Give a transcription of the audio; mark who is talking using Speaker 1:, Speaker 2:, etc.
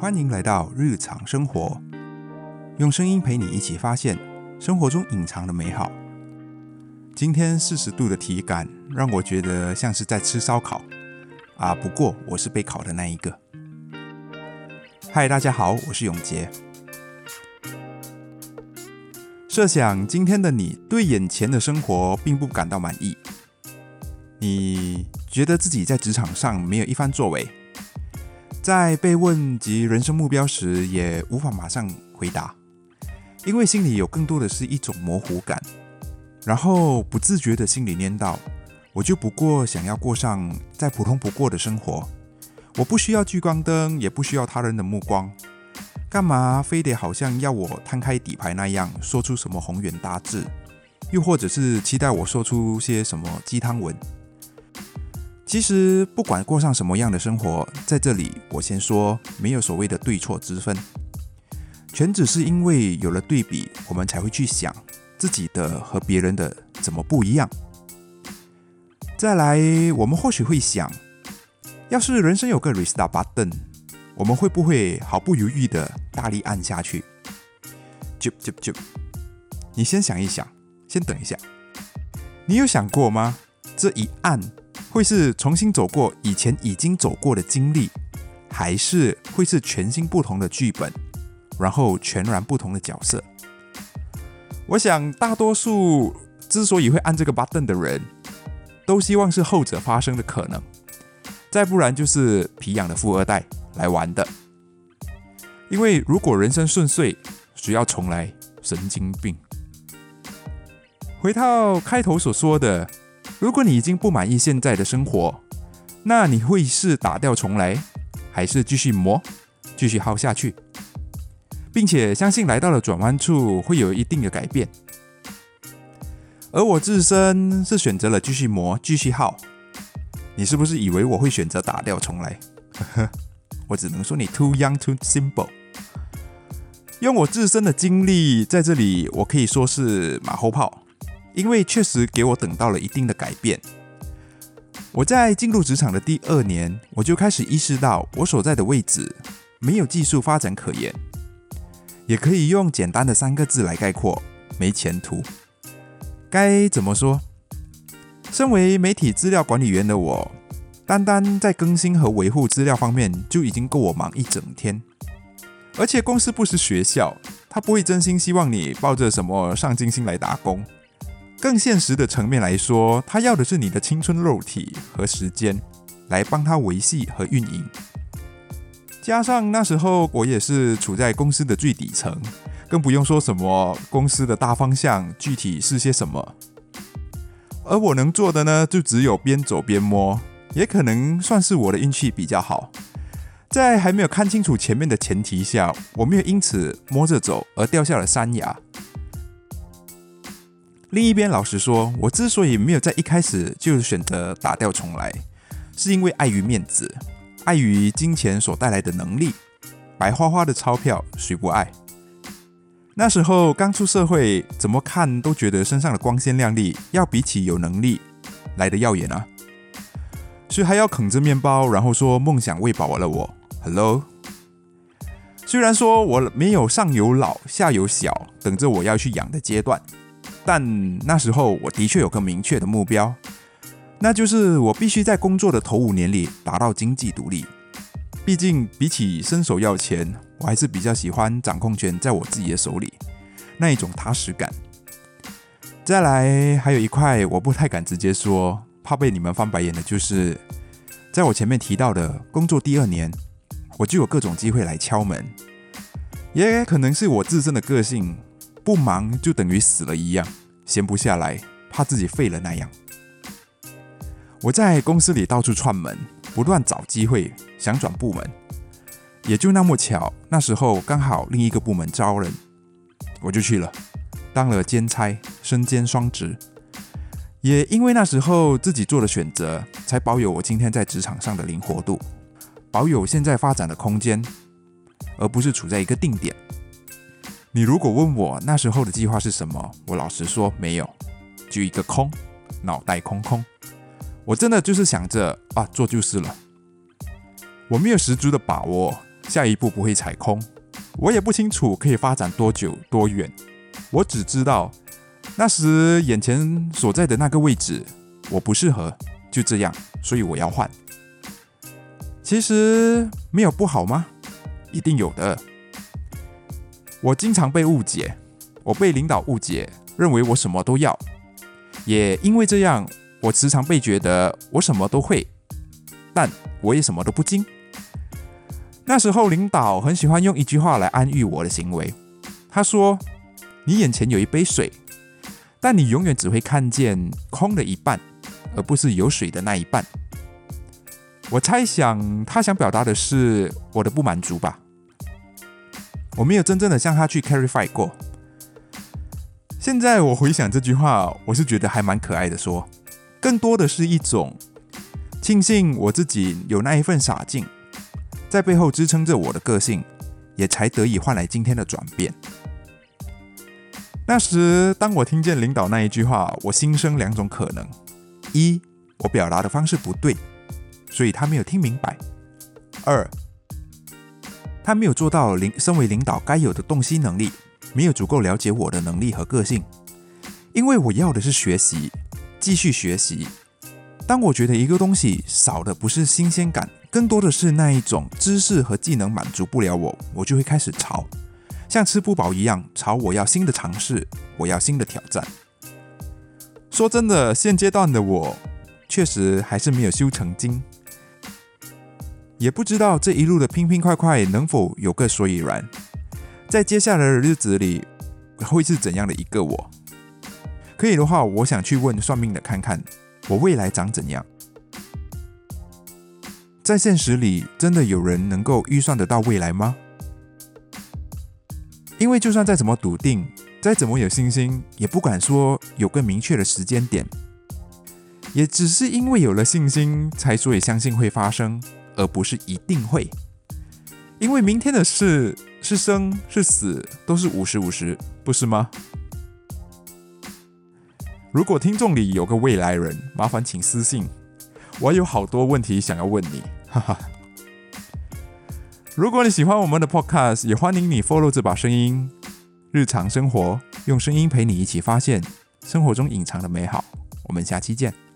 Speaker 1: 欢迎来到日常生活，用声音陪你一起发现生活中隐藏的美好。今天四十度的体感让我觉得像是在吃烧烤啊！不过我是被烤的那一个。嗨，大家好，我是永杰。设想今天的你对眼前的生活并不感到满意，你觉得自己在职场上没有一番作为。在被问及人生目标时，也无法马上回答，因为心里有更多的是一种模糊感，然后不自觉的心里念叨：“我就不过想要过上再普通不过的生活，我不需要聚光灯，也不需要他人的目光，干嘛非得好像要我摊开底牌那样说出什么宏远大志，又或者是期待我说出些什么鸡汤文？”其实不管过上什么样的生活，在这里我先说，没有所谓的对错之分，全只是因为有了对比，我们才会去想自己的和别人的怎么不一样。再来，我们或许会想，要是人生有个 restart button，我们会不会毫不犹豫的大力按下去？就就就，你先想一想，先等一下，你有想过吗？这一按。会是重新走过以前已经走过的经历，还是会是全新不同的剧本，然后全然不同的角色？我想大多数之所以会按这个 button 的人，都希望是后者发生的可能，再不然就是皮痒的富二代来玩的。因为如果人生顺遂，需要重来，神经病。回到开头所说的。如果你已经不满意现在的生活，那你会是打掉重来，还是继续磨，继续耗下去，并且相信来到了转弯处会有一定的改变？而我自身是选择了继续磨，继续耗。你是不是以为我会选择打掉重来？我只能说你 too young too simple。用我自身的经历在这里，我可以说是马后炮。因为确实给我等到了一定的改变。我在进入职场的第二年，我就开始意识到我所在的位置没有技术发展可言，也可以用简单的三个字来概括：没前途。该怎么说？身为媒体资料管理员的我，单单在更新和维护资料方面就已经够我忙一整天。而且公司不是学校，他不会真心希望你抱着什么上进心来打工。更现实的层面来说，他要的是你的青春肉体和时间，来帮他维系和运营。加上那时候我也是处在公司的最底层，更不用说什么公司的大方向具体是些什么。而我能做的呢，就只有边走边摸，也可能算是我的运气比较好，在还没有看清楚前面的前提下，我没有因此摸着走而掉下了山崖。另一边，老实说，我之所以没有在一开始就选择打掉重来，是因为碍于面子，碍于金钱所带来的能力。白花花的钞票，谁不爱？那时候刚出社会，怎么看都觉得身上的光鲜亮丽，要比起有能力来的耀眼啊！谁还要啃着面包，然后说梦想喂饱了我？Hello，虽然说我没有上有老下有小等着我要去养的阶段。但那时候我的确有个明确的目标，那就是我必须在工作的头五年里达到经济独立。毕竟比起伸手要钱，我还是比较喜欢掌控权在我自己的手里那一种踏实感。再来，还有一块我不太敢直接说，怕被你们翻白眼的，就是在我前面提到的工作第二年，我就有各种机会来敲门，也可能是我自身的个性。不忙就等于死了一样，闲不下来，怕自己废了那样。我在公司里到处串门，不断找机会想转部门，也就那么巧，那时候刚好另一个部门招人，我就去了，当了兼差，身兼双职。也因为那时候自己做的选择，才保有我今天在职场上的灵活度，保有现在发展的空间，而不是处在一个定点。你如果问我那时候的计划是什么，我老实说没有，就一个空，脑袋空空。我真的就是想着啊，做就是了。我没有十足的把握，下一步不会踩空。我也不清楚可以发展多久多远，我只知道那时眼前所在的那个位置我不适合，就这样，所以我要换。其实没有不好吗？一定有的。我经常被误解，我被领导误解，认为我什么都要，也因为这样，我时常被觉得我什么都会，但我也什么都不精。那时候，领导很喜欢用一句话来安慰我的行为。他说：“你眼前有一杯水，但你永远只会看见空的一半，而不是有水的那一半。”我猜想，他想表达的是我的不满足吧。我没有真正的向他去 clarify 过。现在我回想这句话，我是觉得还蛮可爱的。说，更多的是一种庆幸我自己有那一份傻劲。在背后支撑着我的个性，也才得以换来今天的转变。那时，当我听见领导那一句话，我心生两种可能：一，我表达的方式不对，所以他没有听明白；二，他没有做到领身为领导该有的洞悉能力，没有足够了解我的能力和个性。因为我要的是学习，继续学习。当我觉得一个东西少的不是新鲜感，更多的是那一种知识和技能满足不了我，我就会开始吵，像吃不饱一样吵。我要新的尝试，我要新的挑战。说真的，现阶段的我确实还是没有修成精，也不知道这一路的拼拼快快能否有个所以然。在接下来的日子里，会是怎样的一个我？可以的话，我想去问算命的看看。我未来长怎样？在现实里，真的有人能够预算得到未来吗？因为就算再怎么笃定，再怎么有信心，也不敢说有个明确的时间点。也只是因为有了信心，才所以相信会发生，而不是一定会。因为明天的事是生是死，都是五十五十，不是吗？如果听众里有个未来人，麻烦请私信，我有好多问题想要问你，哈哈。如果你喜欢我们的 Podcast，也欢迎你 follow 这把声音，日常生活用声音陪你一起发现生活中隐藏的美好。我们下期见。